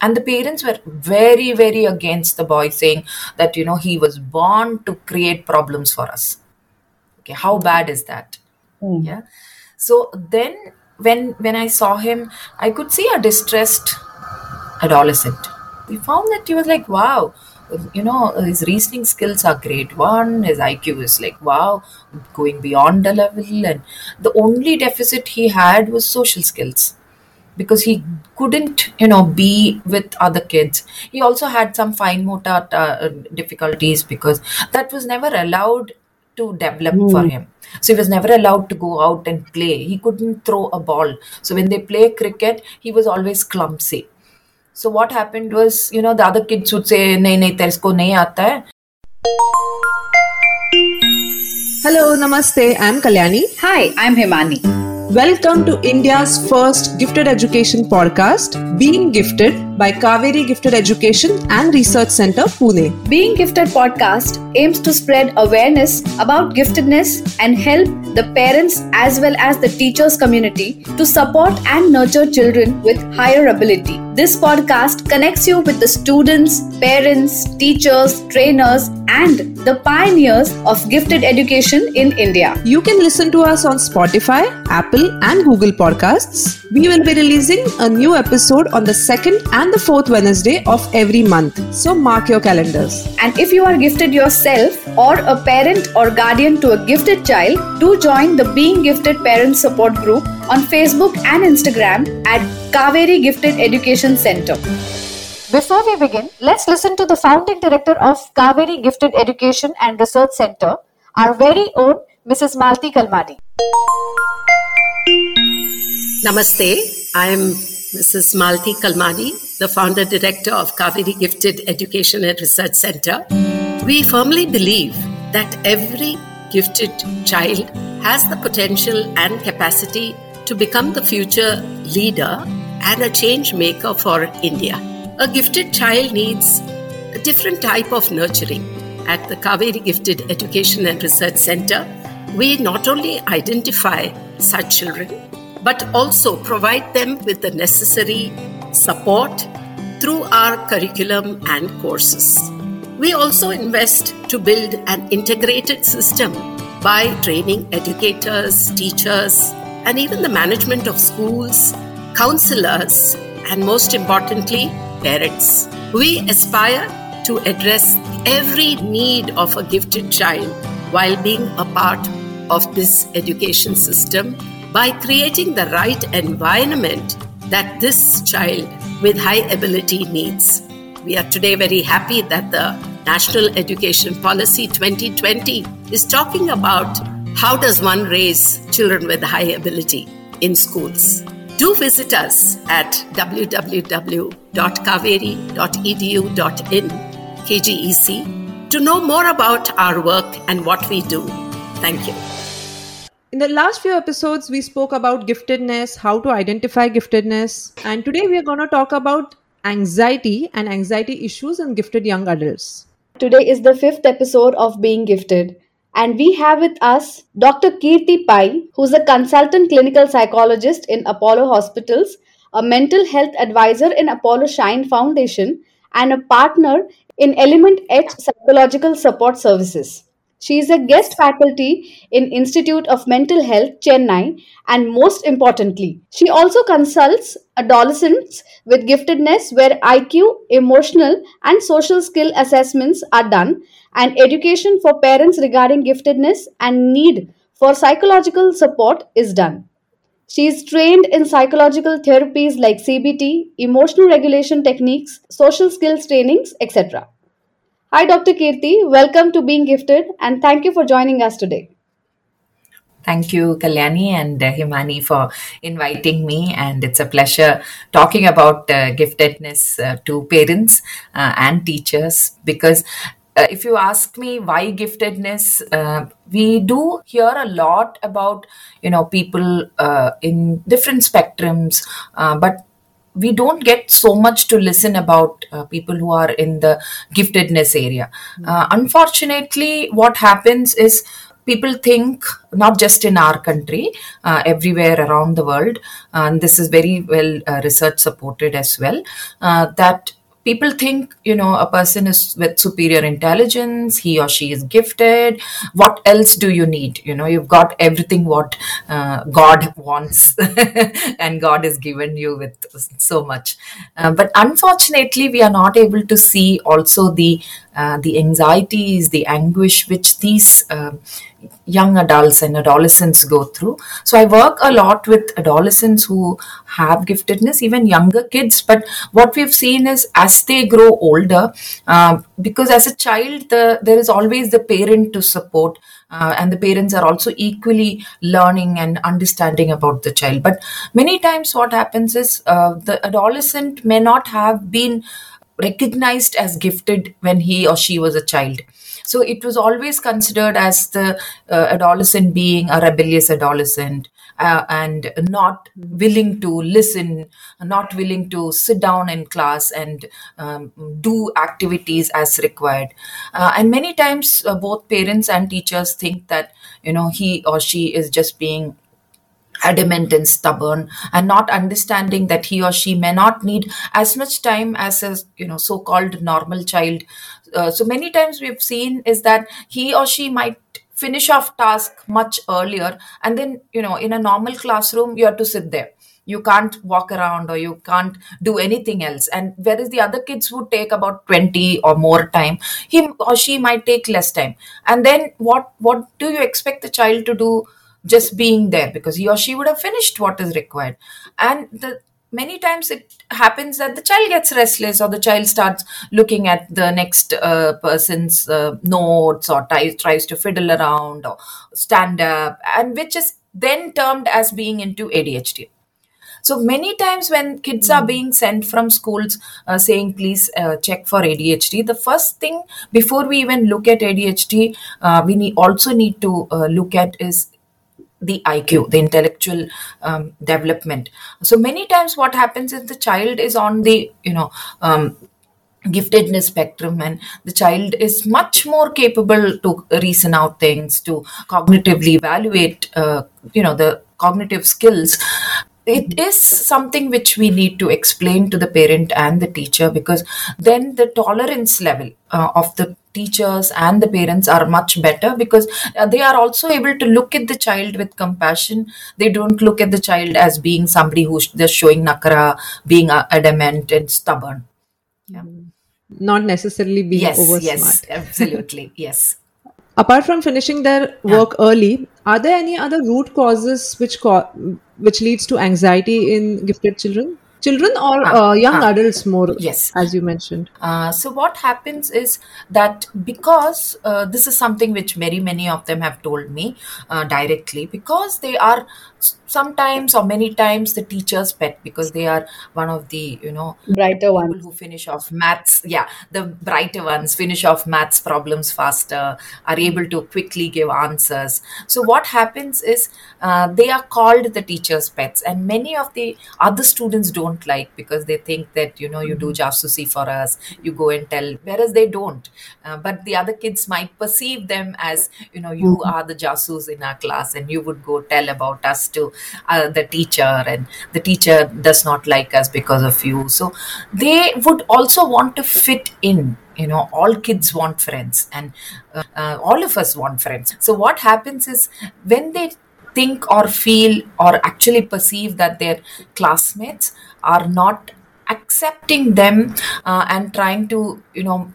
and the parents were very very against the boy saying that you know he was born to create problems for us. Okay how bad is that? Mm. yeah. So then when when i saw him i could see a distressed adolescent. We found that he was like wow you know his reasoning skills are great one his iq is like wow going beyond the level. And the only deficit he had was social skills because he couldn't you know be with other kids. He also had some fine motor uh, difficulties because that was never allowed to develop mm. for hmm. him. So he was never allowed to go out and play. He couldn't throw a ball. So when they play cricket he was always clumsy. So what happened was you know the other kids would say nahi nahi tersko nahi aata hai hello namaste. I'm kalyani. Hi i'm himani Welcome to India's first gifted education podcast, Being Gifted by Kaveri Gifted Education and Research Center, Pune. Being Gifted podcast aims to spread awareness about giftedness and help the parents as well as the teachers community to support and nurture children with higher ability. This podcast connects you with the students, parents, teachers, trainers, and the pioneers of gifted education in India. You can listen to us on Spotify, Apple, and Google Podcasts. We will be releasing a new episode on the second and the fourth Wednesday of every month. So mark your calendars. And if you are gifted yourself or a parent or guardian to a gifted child, do join the Being Gifted Parents Support Group on Facebook and Instagram at Kaveri Gifted Education Center. Before we begin, let's listen to the founding director of Kaveri Gifted Education and Research Center, our very own Mrs. Malti Kalmadi. Namaste. I am Mrs. Malti Kalmadi, the founder director of Kaveri Gifted Education and Research Center. We firmly believe that every gifted child has the potential and capacity to become the future leader and a change maker for India. A gifted child needs a different type of nurturing. At the Kaveri Gifted Education and Research Center, we not only identify such children but also provide them with the necessary support through our curriculum and courses. We also invest to build an integrated system by training educators, teachers, and even the management of schools, counselors, and most importantly, parents. We aspire to address every need of a gifted child while being a part of this education system by creating the right environment that this child with high ability needs. We are today very happy that the National Education Policy 2020 is talking about how does one raise children with high ability in schools. Do visit us at www.kaveri.edu.in KGEC to know more about our work and what we do. Thank you. In the last few episodes, we spoke about giftedness, how to identify giftedness, and today we are going to talk about anxiety and anxiety issues in gifted young adults. Today is the fifth episode of Being Gifted, and we have with us Dr. Keerthi Pai, who's a consultant clinical psychologist in Apollo Hospitals, a mental health advisor in Apollo Shine Foundation, and a partner in Element H Psychological Support Services. She is a guest faculty in Institute of Mental Health, Chennai, and most importantly, she also consults adolescents with giftedness where IQ, emotional, and social skill assessments are done, and education for parents regarding giftedness and need for psychological support is done. She is trained in psychological therapies like CBT, emotional regulation techniques, social skills trainings, etc. Hi, Dr. Keerthi. Welcome to Being Gifted and thank you for joining us today. Thank you, Kalyani and uh, Himani, for inviting me. And it's a pleasure talking about uh, giftedness uh, to parents uh, and teachers because. Uh, if you ask me why giftedness, uh, we do hear a lot about you know people uh, in different spectrums, uh, but we don't get so much to listen about uh, people who are in the giftedness area. Uh, unfortunately, what happens is people think not just in our country uh, everywhere around the world and this is very well uh, research supported as well uh, that people think you know a person is with superior intelligence he or she is gifted. What else do you need? You know you've got everything what uh, god wants and god has given you with so much. Uh, but unfortunately we are not able to see also the uh, the anxieties the anguish which these uh, young adults and adolescents go through. So I work a lot with adolescents who have giftedness, even younger kids. But what we've seen is as they grow older, uh, because as a child, the, there is always the parent to support. Uh, and the parents are also equally learning and understanding about the child. But many times, what happens is uh, the adolescent may not have been recognized as gifted when he or she was a child so it was always considered as the uh, adolescent being a rebellious adolescent uh, and not willing to listen, not willing to sit down in class and um, do activities as required. Uh, and many times, uh, both parents and teachers think that you know he or she is just being adamant and stubborn and not understanding that he or she may not need as much time as a you know so-called normal child uh, so many times we've seen is that he or she might finish off task much earlier and then you know in a normal classroom you have to sit there. You can't walk around or you can't do anything else. And whereas the other kids would take about 20 or more time he or she might take less time. And then what what do you expect the child to do just being there? Because he or she would have finished what is required. And the many times it happens that the child gets restless or the child starts looking at the next uh, person's uh, notes or tries, tries to fiddle around or stand up and which is then termed as being into adhd so many times when kids are being sent from schools uh, saying please uh, check for adhd the first thing before we even look at adhd uh, we need, also need to uh, look at is the IQ, the intellectual um, development. So many times, what happens is the child is on the you know um, giftedness spectrum, and the child is much more capable to reason out things, to cognitively evaluate uh, you know the cognitive skills it is something which we need to explain to the parent and the teacher because then the tolerance level uh, of the teachers and the parents are much better because uh, they are also able to look at the child with compassion. They don't look at the child as being somebody who's just showing nakara being uh, adamant and stubborn. Yeah. Not necessarily being yes over yes smart. absolutely yes. Apart from finishing their work early are there any other root causes which co- which leads to anxiety in gifted children children or Ah, uh, young ah. adults more Yes. as you mentioned Uh, so what happens is that because uh, this is something which very many of them have told me uh, directly because they are sometimes or many times the teacher's pet because they are one of the you know Brighter people ones. who finish off maths. Yeah the brighter ones finish off maths problems faster are able to quickly give answers. So what happens is uh, they are called the teacher's pets and many of the other students don't like because they think that you know you do jasusi for us you go and tell whereas they don't. Uh, but the other kids might perceive them as you know you are the jasus in our class and you would go tell about us to uh, the teacher and the teacher does not like us because of you. So they would also want to fit in you know all kids want friends and uh, uh, all of us want friends. So what happens is when they think or feel or actually perceive that their classmates are not accepting them uh, and trying to you know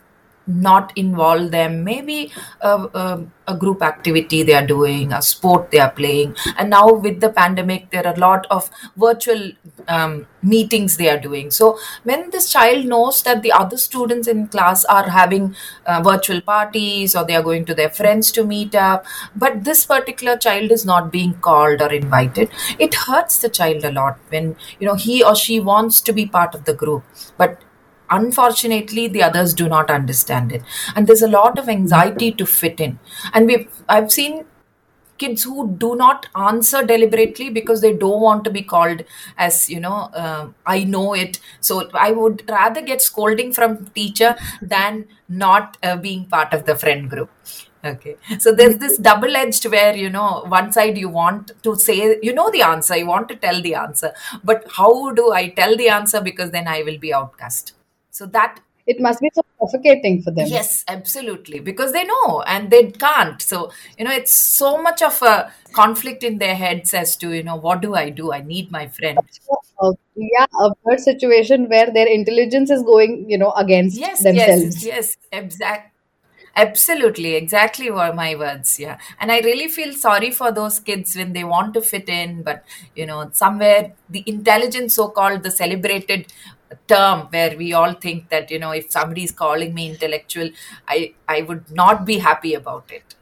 not involve them. Maybe a, a, a group activity they are doing a sport they are playing. And now with the pandemic there are a lot of virtual um, meetings they are doing. So when this child knows that the other students in class are having uh, virtual parties or they are going to their friends to meet up but this particular child is not being called or invited it hurts the child a lot when you know he or she wants to be part of the group. But unfortunately the others do not understand it. And there's a lot of anxiety to fit in. And we've i've seen kids who do not answer deliberately because they don't want to be called as you know uh, i know it. So i would rather get scolding from teacher than not uh, being part of the friend group. Okay. So there's this double edged where, you know, one side you want to say, you know, the answer, you want to tell the answer, but how do I tell the answer? Because then I will be outcast? So that It must be so suffocating for them. Yes, absolutely. Because they know and they can't. So, you know, it's so much of a conflict in their heads as to, you know, what do I do? I need my friend. Uh, yeah, a third situation where their intelligence is going, you know, against Yes, yes, themselves. yes, exact. Absolutely, exactly were my words. Yeah. And I really feel sorry for those kids when they want to fit in, but you know, somewhere the intelligence, so called the celebrated term where we all think that, you know, if somebody is calling me intellectual, I I would not be happy about it.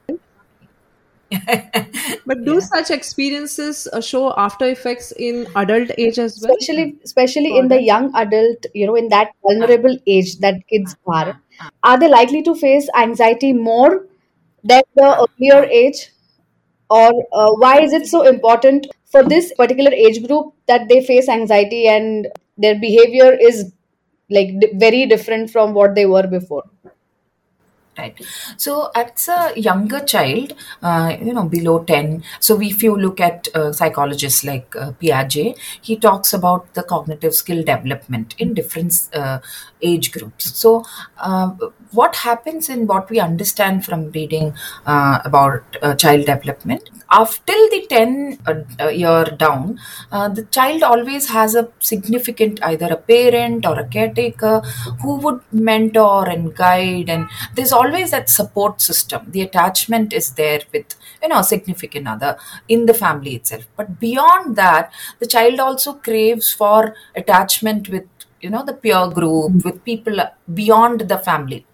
But do Yeah. such experiences uh, show after effects in adult age as well? Especially, especially For in the young adult, you know, in that vulnerable age that kids ah, are, ah, are they likely to face anxiety more than the earlier age? Or uh, why is it so important for this particular age group that they face anxiety and their behavior is like di- very different from what they were before? Right. So, as a younger child, uh, you know, below 10, so if you look at uh, psychologists like uh, Piaget, he talks about the cognitive skill development in different uh, age groups. So, uh, what happens in what we understand from reading uh, about uh, child development, after the 10 uh, uh, year down, uh, the child always has a significant either a parent or a caretaker who would mentor and guide and there's always that support system. The attachment is there with you know a significant other in the family itself. But beyond that the child also craves for attachment with you know the peer group with people beyond the family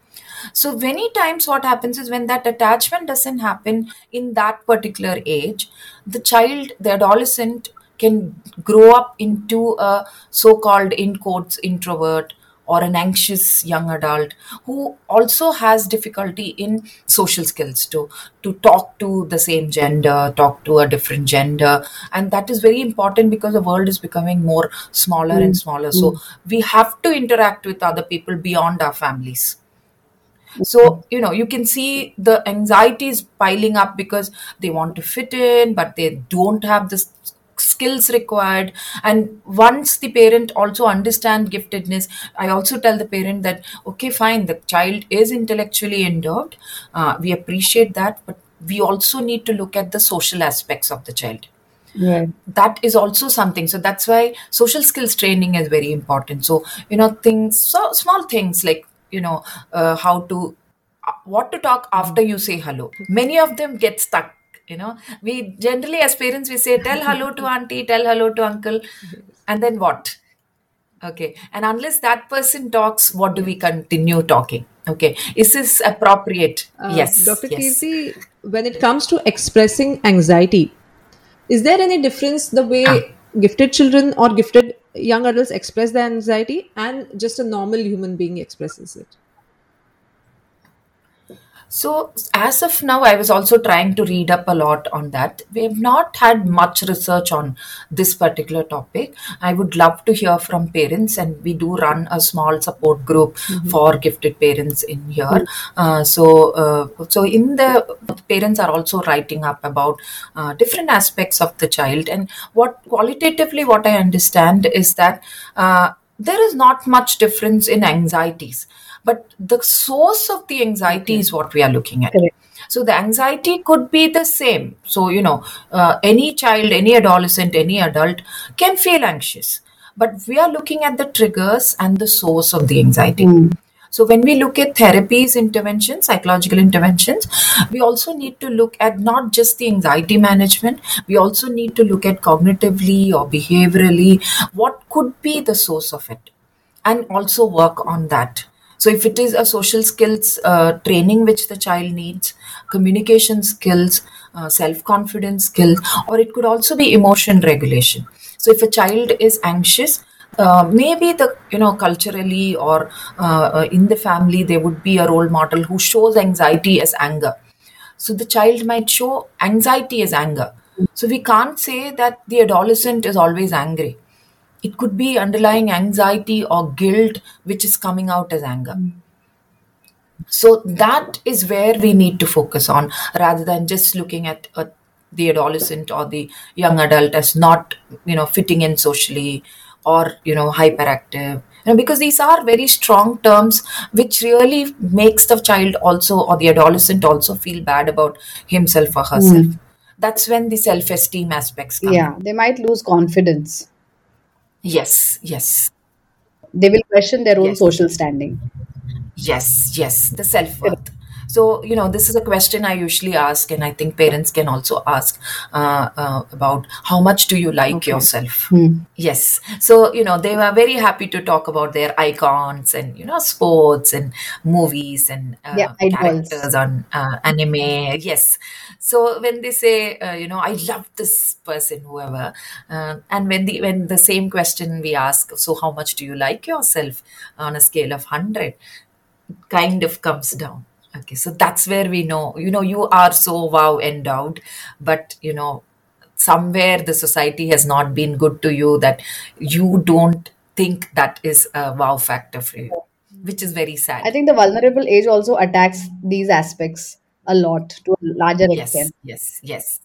so many times what happens is when that attachment doesn't happen in that particular age, the child, the adolescent can grow up into a so-called in quotes introvert or an anxious young adult who also has difficulty in social skills to to talk to the same gender talk to a different gender. And that is very important because the world is becoming more smaller and mm. smaller. Mm. So we have to interact with other people beyond our families so you know you can see the anxiety is piling up because they want to fit in but they don't have the skills required. And once the parent also understand giftedness i also tell the parent that okay fine the child is intellectually endowed. Uh, we appreciate that but we also need to look at the social aspects of the child. Right. that is also something. So that's why social skills training is very important. So you know things so small things like you know uh, how to uh, what to talk after you say hello. Many of them get stuck you know. We generally as parents we say tell hello to auntie tell hello to uncle and then what? Okay. And unless that person talks what do we continue talking? Okay. Is this appropriate? Uh, yes. Dr. yes. Keerthi, when it comes to expressing anxiety, is there any difference the way Ah. gifted children or gifted young adults express their anxiety and just a normal human being expresses it? So, as of now, I was also trying to read up a lot on that. We have not had much research on this particular topic. I would love to hear from parents, and we do run a small support group for gifted parents in here. Uh, so, uh, so in the parents are also writing up about uh, different aspects of the child, and what qualitatively what I understand is that uh, there is not much difference in anxieties but the source of the anxiety is what we are looking at. Correct. so the anxiety could be the same. So you know uh, any child any adolescent any adult can feel anxious. But we are looking at the triggers and the source of the anxiety. So when we look at therapies interventions psychological interventions we also need to look at not just the anxiety management we also need to look at cognitively or behaviorally what could be the source of it and also work on that so if it is a social skills uh, training which the child needs communication skills uh, self confidence skills or it could also be emotion regulation. So if a child is anxious uh, maybe the you know culturally or uh, uh, in the family there would be a role model who shows anxiety as anger. So the child might show anxiety as anger. So we can't say that the adolescent is always angry it could be underlying anxiety or guilt which is coming out as anger. So that is where we need to focus on rather than just looking at uh, the adolescent or the young adult as not you know fitting in socially or you know hyperactive. You know, because these are very strong terms which really makes the child also or the adolescent also feel bad about himself or herself. That's when the self-esteem aspects come. Yeah, they might lose confidence. Yes yes They will question their own Yes. social standing. Yes, yes, the self worth. So, you know, this is a question I usually ask, and I think parents can also ask uh, uh, about how much do you like yourself? Yes. So, you know, they were very happy to talk about their icons and, you know, sports and movies and uh, Yeah, characters on uh, anime. Yes. So when they say, uh, you know, I love this person, whoever, uh, and when the when the same question we ask, so how much do you like yourself on a scale of hundred? kind of comes down. Okay, so that's where we know, you know, you are so wow endowed, but you know, somewhere the society has not been good to you that you don't think that is a wow factor for you, which is very sad I think the vulnerable age also attacks these aspects a lot to a larger Yes, extent. yes, yes,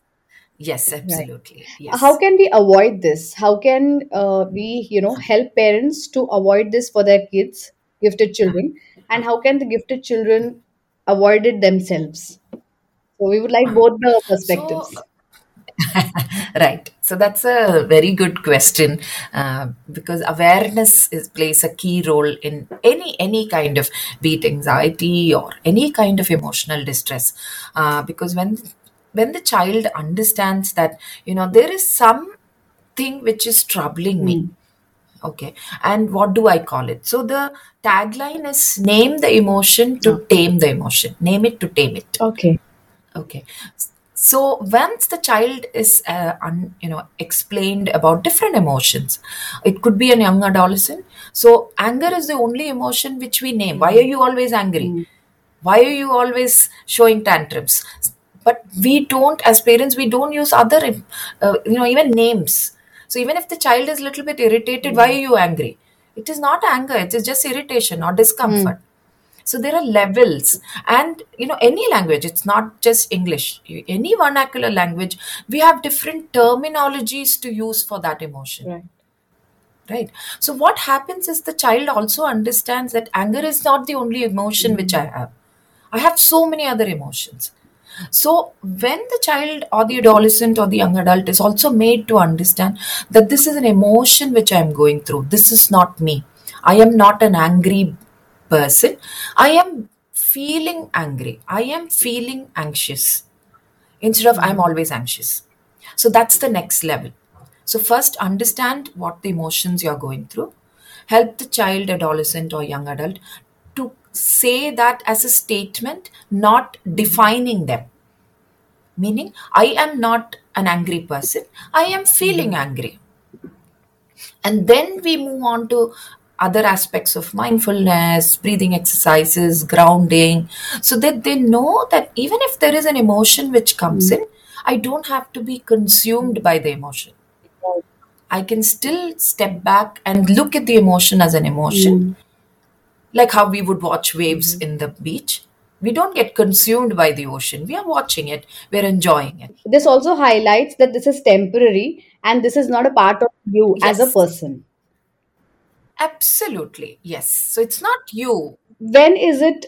yes, Right. absolutely. How can we avoid this? How can uh, we, you know, help parents to avoid this for their kids, gifted children, and how can the gifted children avoid it themselves? So we would like both the So, perspectives. right. So that's a very good question uh, because awareness is, plays a key role in any any kind of be it anxiety or any kind of emotional distress. Uh, because when when the child understands that you know there is something which is troubling me Okay. And what do I call it? So the tagline is name the emotion to tame the emotion. Name it to tame it. Okay. Okay. So once the child is, uh, un, you know, explained about different emotions, it could be a young adolescent. So anger is the only emotion which we name. Why are you always angry? Why are you always showing tantrums? But we don't, as parents, we don't use other, uh, you know, even names. So even if the child is a little bit irritated, why are you angry? It is not anger. It is just irritation or discomfort. So there are levels, and you know, any language, it's not just English, any vernacular language, we have different terminologies to use for that emotion Right. right so what happens is the child also understands that anger is not the only emotion which i have i have so many other emotions so when the child or the adolescent or the young adult is also made to understand that this is an emotion which i am going through this is not me i am not an angry person i am feeling angry i am feeling anxious instead of I'm always anxious. So that's the next level. So, first, understand what the emotions you're going through. Help the child, adolescent, or young adult to say that as a statement, not defining them. Meaning, I am not an angry person, I am feeling hmm. angry. And then we move on to other aspects of mindfulness, breathing exercises, grounding, so that they know that even if there is an emotion which comes hmm. in, I don't have to be consumed by the emotion. Hmm. I can still step back and look at the emotion as an emotion, like how we would watch waves in the beach. We don't get consumed by the ocean. We are watching it, we're enjoying it. This also highlights that this is temporary and this is not a part of you as a person. Absolutely. Yes. So it's not you. When is it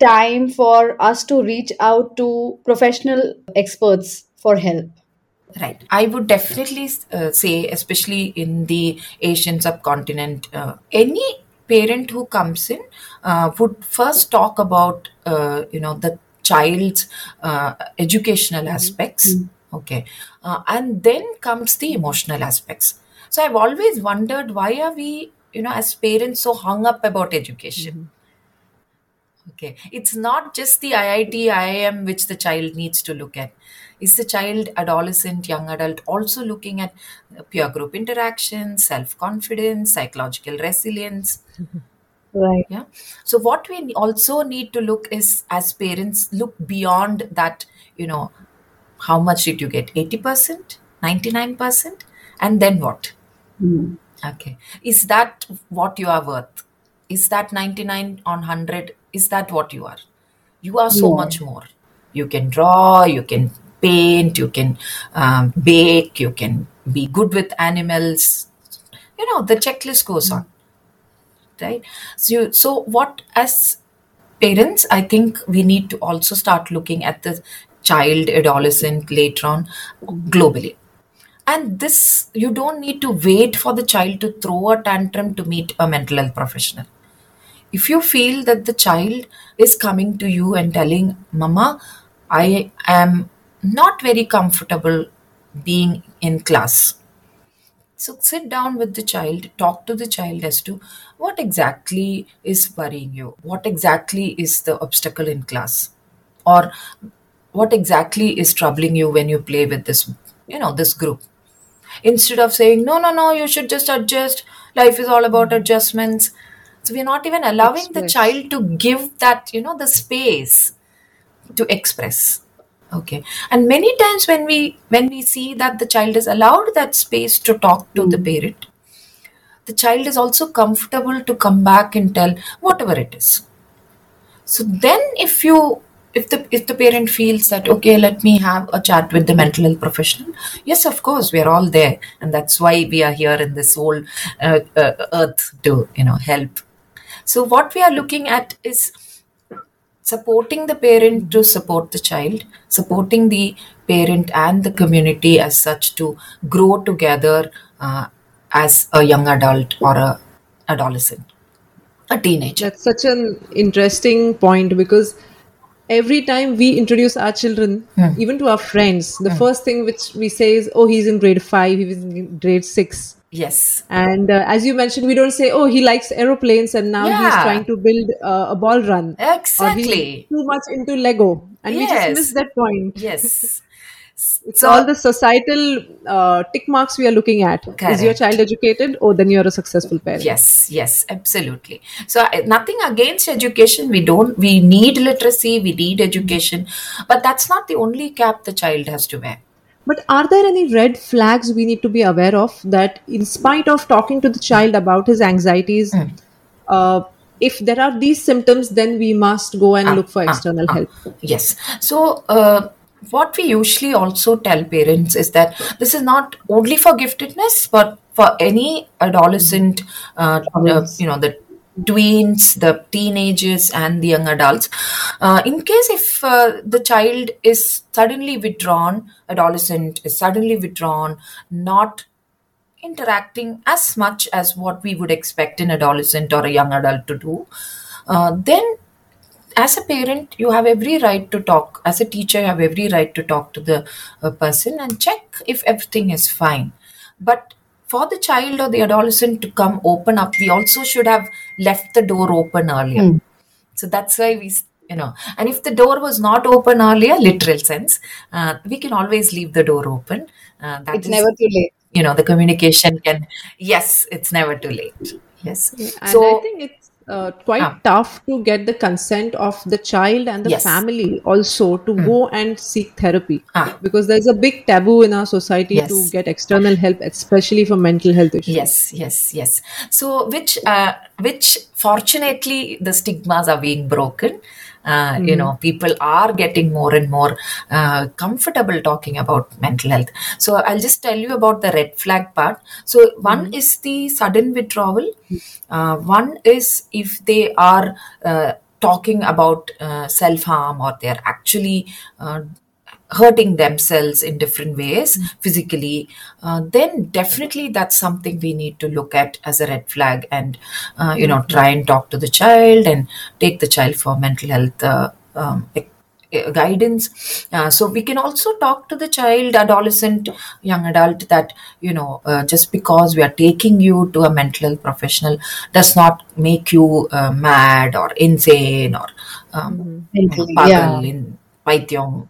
time for us to reach out to professional experts for help? Right. I would definitely uh, say, especially in the Asian subcontinent, uh, any parent who comes in uh, would first talk about, uh, you know, the child's uh, educational aspects. Okay. Uh, and then comes the emotional aspects. So I've always wondered why are we, you know, as parents so hung up about education? Okay. It's not just the IIT, IIM which the child needs to look at. Is the child, adolescent, young adult also looking at uh, peer group interaction, self confidence, psychological resilience? Right. Yeah. So, what we also need to look is, as parents, look beyond that, you know, how much did you get? 80%, 99%? And then what? Okay. Is that what you are worth? Is that 99 on 100? Is that what you are? you are so much more you can draw you can paint you can um, bake you can be good with animals. You know the checklist goes on. Right? So so what as parents i think we need to also start looking at the child adolescent later on globally. And this you don't need to wait for the child to throw a tantrum to meet a mental health professional. If you feel that the child is coming to you and telling mama i am not very comfortable being in class so sit down with the child, talk to the child as to what exactly is worrying you, what exactly is the obstacle in class, or what exactly is troubling you when you play with this, you know, this group. Instead of saying, no, no, no, you should just adjust, life is all about adjustments. So we're not even allowing the Express. child to give that, you know, the space to express okay. And many times when we when we see that the child is allowed that space to talk to the parent the child is also comfortable to come back and tell whatever it is. So then if you if the if the parent feels that okay let me have a chat with the mental health professional yes of course we are all there. And that's why we are here in this whole uh, uh, earth to you know help. So what we are looking at is supporting the parent to support the child, supporting the parent and the community as such to grow together uh, as a young adult or a adolescent, a teenager. That's such an interesting point because every time we introduce our children, even to our friends, the first thing which we say is, "Oh, he's in grade five. He was in grade six. Yes, And uh, as you mentioned, we don't say, "Oh, he likes aeroplanes, and now he's trying to build uh, a ball run." Exactly. he's too much into Lego, and we just Yes. miss that point. Yes. It's all the societal uh, tick marks we are looking at. Is your child educated? Oh, then you're a successful parent. Yes, yes, absolutely. So nothing against education. We don't. We need literacy. We need education, but that's not the only cap the child has to wear. But are there any red flags we need to be aware of that, in spite of talking to the child about his anxieties, uh, if there are these symptoms, then we must go and look for external help? Yes. So, uh, what we usually also tell parents is that this is not only for giftedness, but for any adolescent, uh, uh, you know, the tweens, the teenagers, and the young adults. Uh, in case if uh, the child is suddenly withdrawn, adolescent is suddenly withdrawn, not interacting as much as what we would expect an adolescent or a young adult to do, uh, then as a parent, you have every right to talk. As a teacher, you have every right to talk to the uh, person and check if everything is fine. But for the child or the adolescent to come open up, we also should have left the door open earlier. So that's why we, you know, and if the door was not open earlier, literal sense, uh, we can always leave the door open. Uh, that It's is- never too late. You know, the communication can, yes, it's never too late. Yes. And so, I think it's uh, quite Ah. tough to get the consent of the child and the Yes. family also to go and seek therapy Ah. because there's a big taboo in our society to get external help, especially for mental health issues. yes yes yes so which uh, which fortunately the stigmas are being broken uh, you know people are getting more and more uh, comfortable talking about mental health. So i'll just tell you about the red flag part. So one is the sudden withdrawal. Uh, one is if they are uh, talking about uh, self harm or they're actually uh, hurting themselves in different ways physically, uh, then definitely that's something we need to look at as a red flag and, uh, you know, try and talk to the child and take the child for mental health uh, um, guidance. Uh, so we can also talk to the child, adolescent, young adult that, you know, uh, just because we are taking you to a mental health professional does not make you uh, mad or insane or um, you know, yeah. in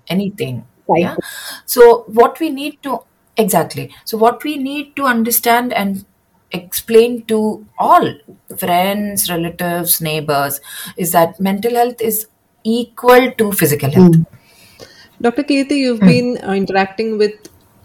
anything. Yeah. So what we need to exactly. So what we need to understand and explain to all friends, relatives, neighbors is that mental health is equal to physical health. Dr. Keerthi, you've been uh, interacting with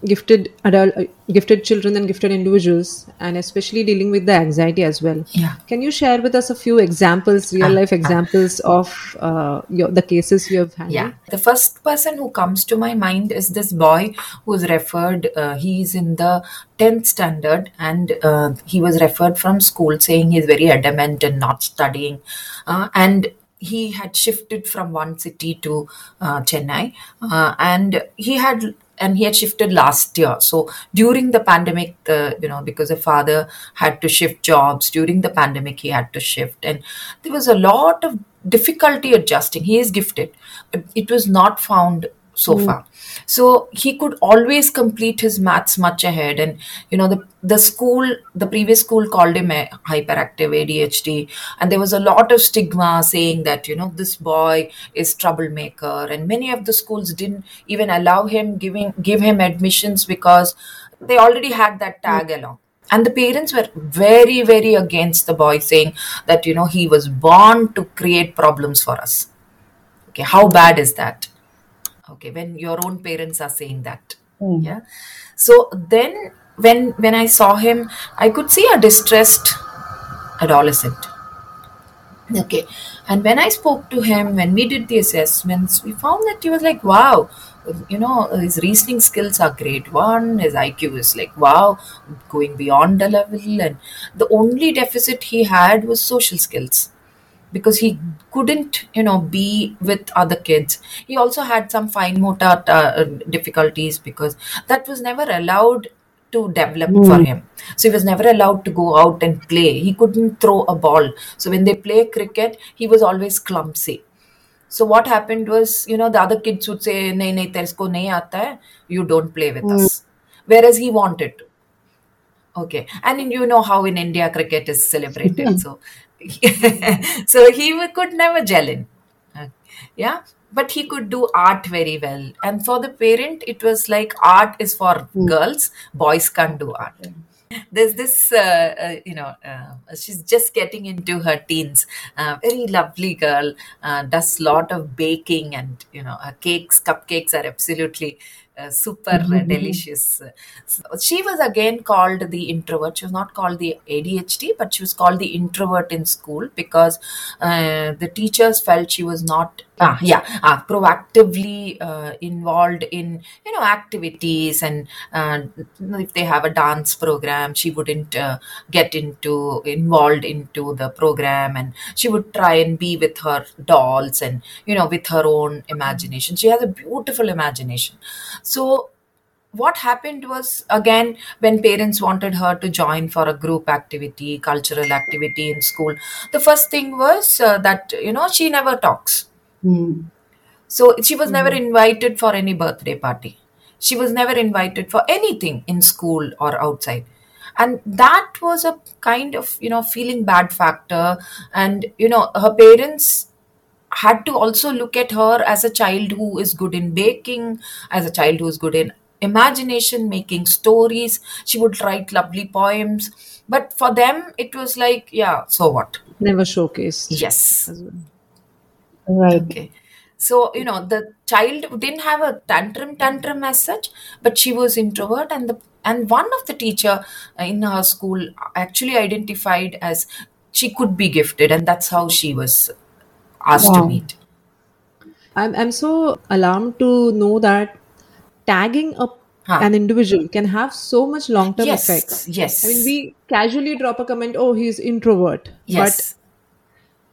gifted adult, uh, gifted children and gifted individuals, and especially dealing with the anxiety as well. Yeah. Can you share with us a few examples, real life examples of uh, your, the cases you have handled? Yeah. The first person who comes to my mind is this boy who's referred, uh, he's in the 10th standard and uh, he was referred from school saying he's very adamant and not studying. Uh, and he had shifted from one city to uh, Chennai uh, and he had and he had shifted last year. So during the pandemic the you know because the father had to shift jobs during the pandemic he had to shift. And there was a lot of difficulty adjusting. He is gifted but it was not found so hmm. far. So he could always complete his maths much ahead and you know the the school the previous school called him a hyperactive adhd and there was a lot of stigma saying that you know this boy is troublemaker and many of the schools didn't even allow him giving give him admissions because they already had that hmm. tag along. And the parents were very very against the boy saying that you know he was born to create problems for us. Okay how bad is that okay when your own parents are saying that. Hmm. Yeah. So then when when i saw him i could see a distressed adolescent. Okay. And when i spoke to him when we did the assessments we found that he was like wow you know his reasoning skills are great one his iq is like wow going beyond a level. And the only deficit he had was social skills because he couldn't you know be with other kids. He also had some fine motor uh, difficulties because that was never allowed to develop for him. So he was never allowed to go out and play. He couldn't throw a ball. So when they play cricket he was always clumsy. So what happened was you know the other kids would say nahi nahi teresko nahi aata hai. You don't play with us. Whereas he wanted to. Okay, and you know how in India cricket is celebrated, so so he w- could never gel in. Uh, yeah, but he could do art very well, and for the parent, it was like art is for girls, boys can't do art. There's this, uh, uh, you know, uh, she's just getting into her teens. Uh, very lovely girl, uh, does lot of baking, and you know, her cakes, cupcakes are absolutely uh, super uh, delicious. So she was again called the introvert. She was not called the ADHD, but she was called the introvert in school because uh, the teachers felt she was not, ah, yeah, ah, proactively uh, involved in you know activities and uh, if they have a dance program, she wouldn't uh, get into involved into the program, and she would try and be with her dolls and you know with her own imagination. She has a beautiful imagination. So what happened was again when parents wanted her to join for a group activity cultural activity in school the first thing was uh, that you know she never talks Hmm. so she was never hmm. invited for any birthday party she was never invited for anything in school or outside and that was a kind of you know feeling bad factor and you know her parents had to also look at her as a child who is good in baking, as a child who is good in imagination, making stories. She would write lovely poems. But for them, it was like, yeah, so what? Never showcased. Yes. as well. Right. Okay. So, you know, the child didn't have a tantrum tantrum as such, but she was introvert and the and one of the teacher in her school actually identified as she could be gifted and that's how she was asked to Wow. meet. I'm I'm so alarmed to know that tagging up Huh. an individual can have so much long term Yes, effects. yes. I mean, we casually drop a comment, oh, he's introvert. Yes.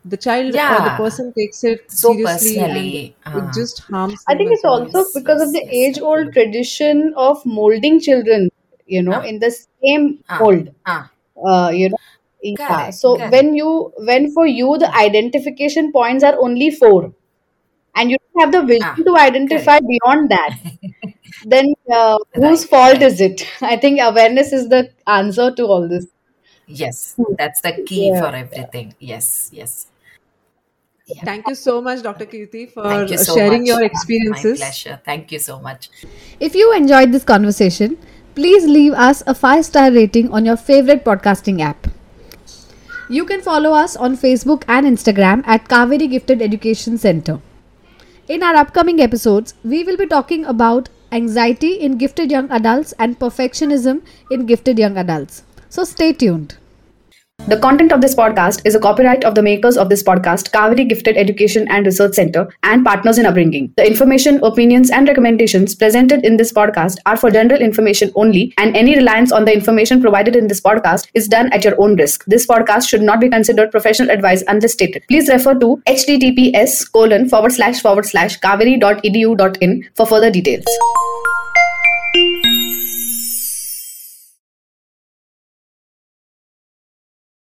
But the child or the person takes it So seriously personally, and uh, it just harms I think it's well. also Yes, because of the yes, age old absolutely. tradition of molding children, you know, Ah. in the same Ah, mold. ah, Uh, you know, yeah. correct, So correct. when you, when for you the identification points are only four, and you don't have the Ah, vision to identify correct. beyond that, then uh, whose Right, fault right. is it? I think awareness is the answer to all this. Yes, that's the key Yeah. for everything. Yes, yes. Yeah. Thank you so much, Dr. Keerthi, for Thank you so sharing much. your My experiences. pleasure. Thank you so much. If you enjoyed this conversation, please leave us a 5 star rating on your favorite podcasting app. You can follow us on Facebook and Instagram at Kaveri Gifted Education Center. In our upcoming episodes, we will be talking about anxiety in gifted young adults and perfectionism in gifted young adults. So stay tuned. The content of this podcast is a copyright of the makers of this podcast, Kaveri Gifted Education and Research Center, and partners in upbringing. The information, opinions, and recommendations presented in this podcast are for general information only, and any reliance on the information provided in this podcast is done at your own risk. This podcast should not be considered professional advice unless stated. Please refer to https colon forward slash forward slash kaveri.edu.in for further details.